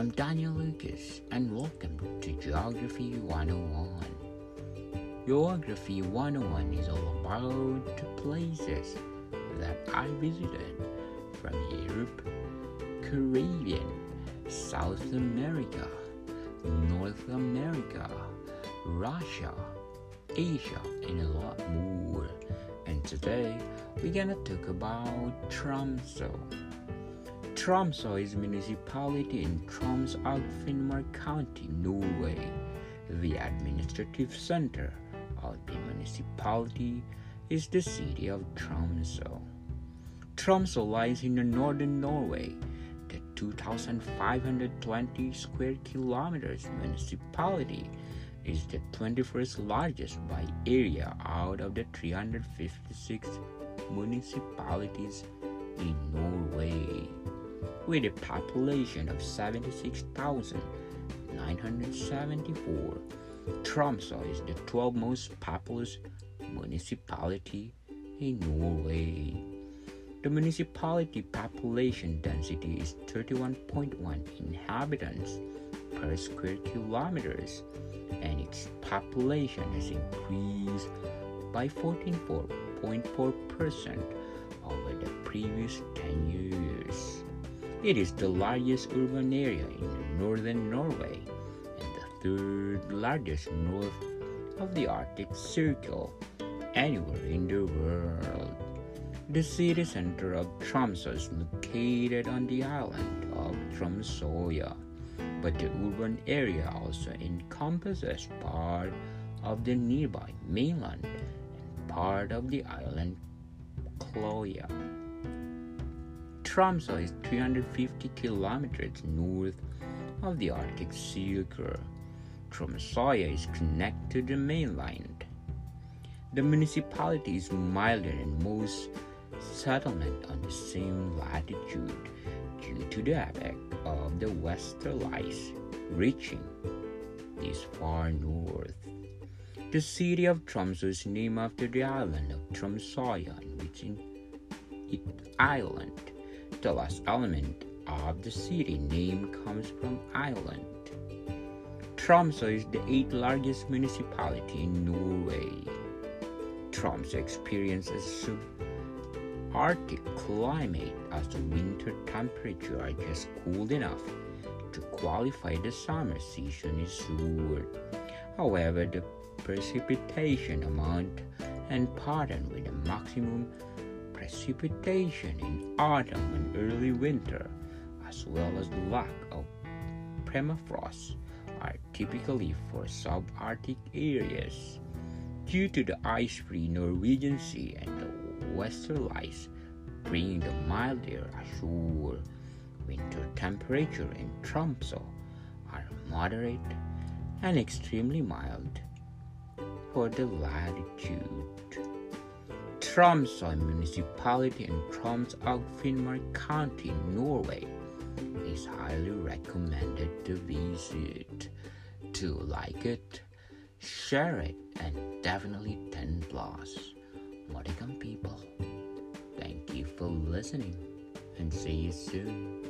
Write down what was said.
I'm Daniel Lucas, and welcome to Geography 101. Geography 101 is all about the places that I visited from Europe, Caribbean, South America, North America, Russia, Asia, and a lot more. And today we're gonna talk about Tromsø. Tromsø is a municipality in Troms og Finnmark County, Norway. The administrative center of the municipality is the city of Tromsø. Tromsø lies in the northern Norway. The 2,520 square kilometers municipality is the 21st largest by area out of the 356 municipalities in Norway with a population of 76,974. Tromsø is the 12th most populous municipality in Norway. The municipality population density is 31.1 inhabitants per square kilometers and its population has increased by 14.4% over the previous 10 years. It is the largest urban area in northern Norway and the third largest north of the Arctic Circle anywhere in the world. The city center of Tromsø is located on the island of Tromsøya, but the urban area also encompasses part of the nearby mainland and part of the island Kvaløya. Tromsø is 350 kilometers north of the Arctic Circle. Tromsøya is connected to the mainland. The municipality is milder than most settlements on the same latitude due to the effect of the westerlies reaching this far north. The city of Tromsø is named after the island of Tromsøya, which in it island the last element of the city name comes from Ireland. Tromsø is the eighth largest municipality in Norway. Tromsø experiences subarctic climate as the winter temperature are just cool enough to qualify the summer season is short. However, the precipitation amount and pattern with a maximum precipitation in autumn and early winter, as well as the lack of permafrost, are typically for subarctic areas. Due to the ice-free Norwegian Sea and the westerlies bringing the mild air ashore, winter temperature in Tromsø are moderate and extremely mild for the latitude. Tromsø municipality in Troms Finnmark County, Norway is highly recommended to visit. To like it, share it, and definitely 10 plus. Modicum people, thank you for listening and see you soon.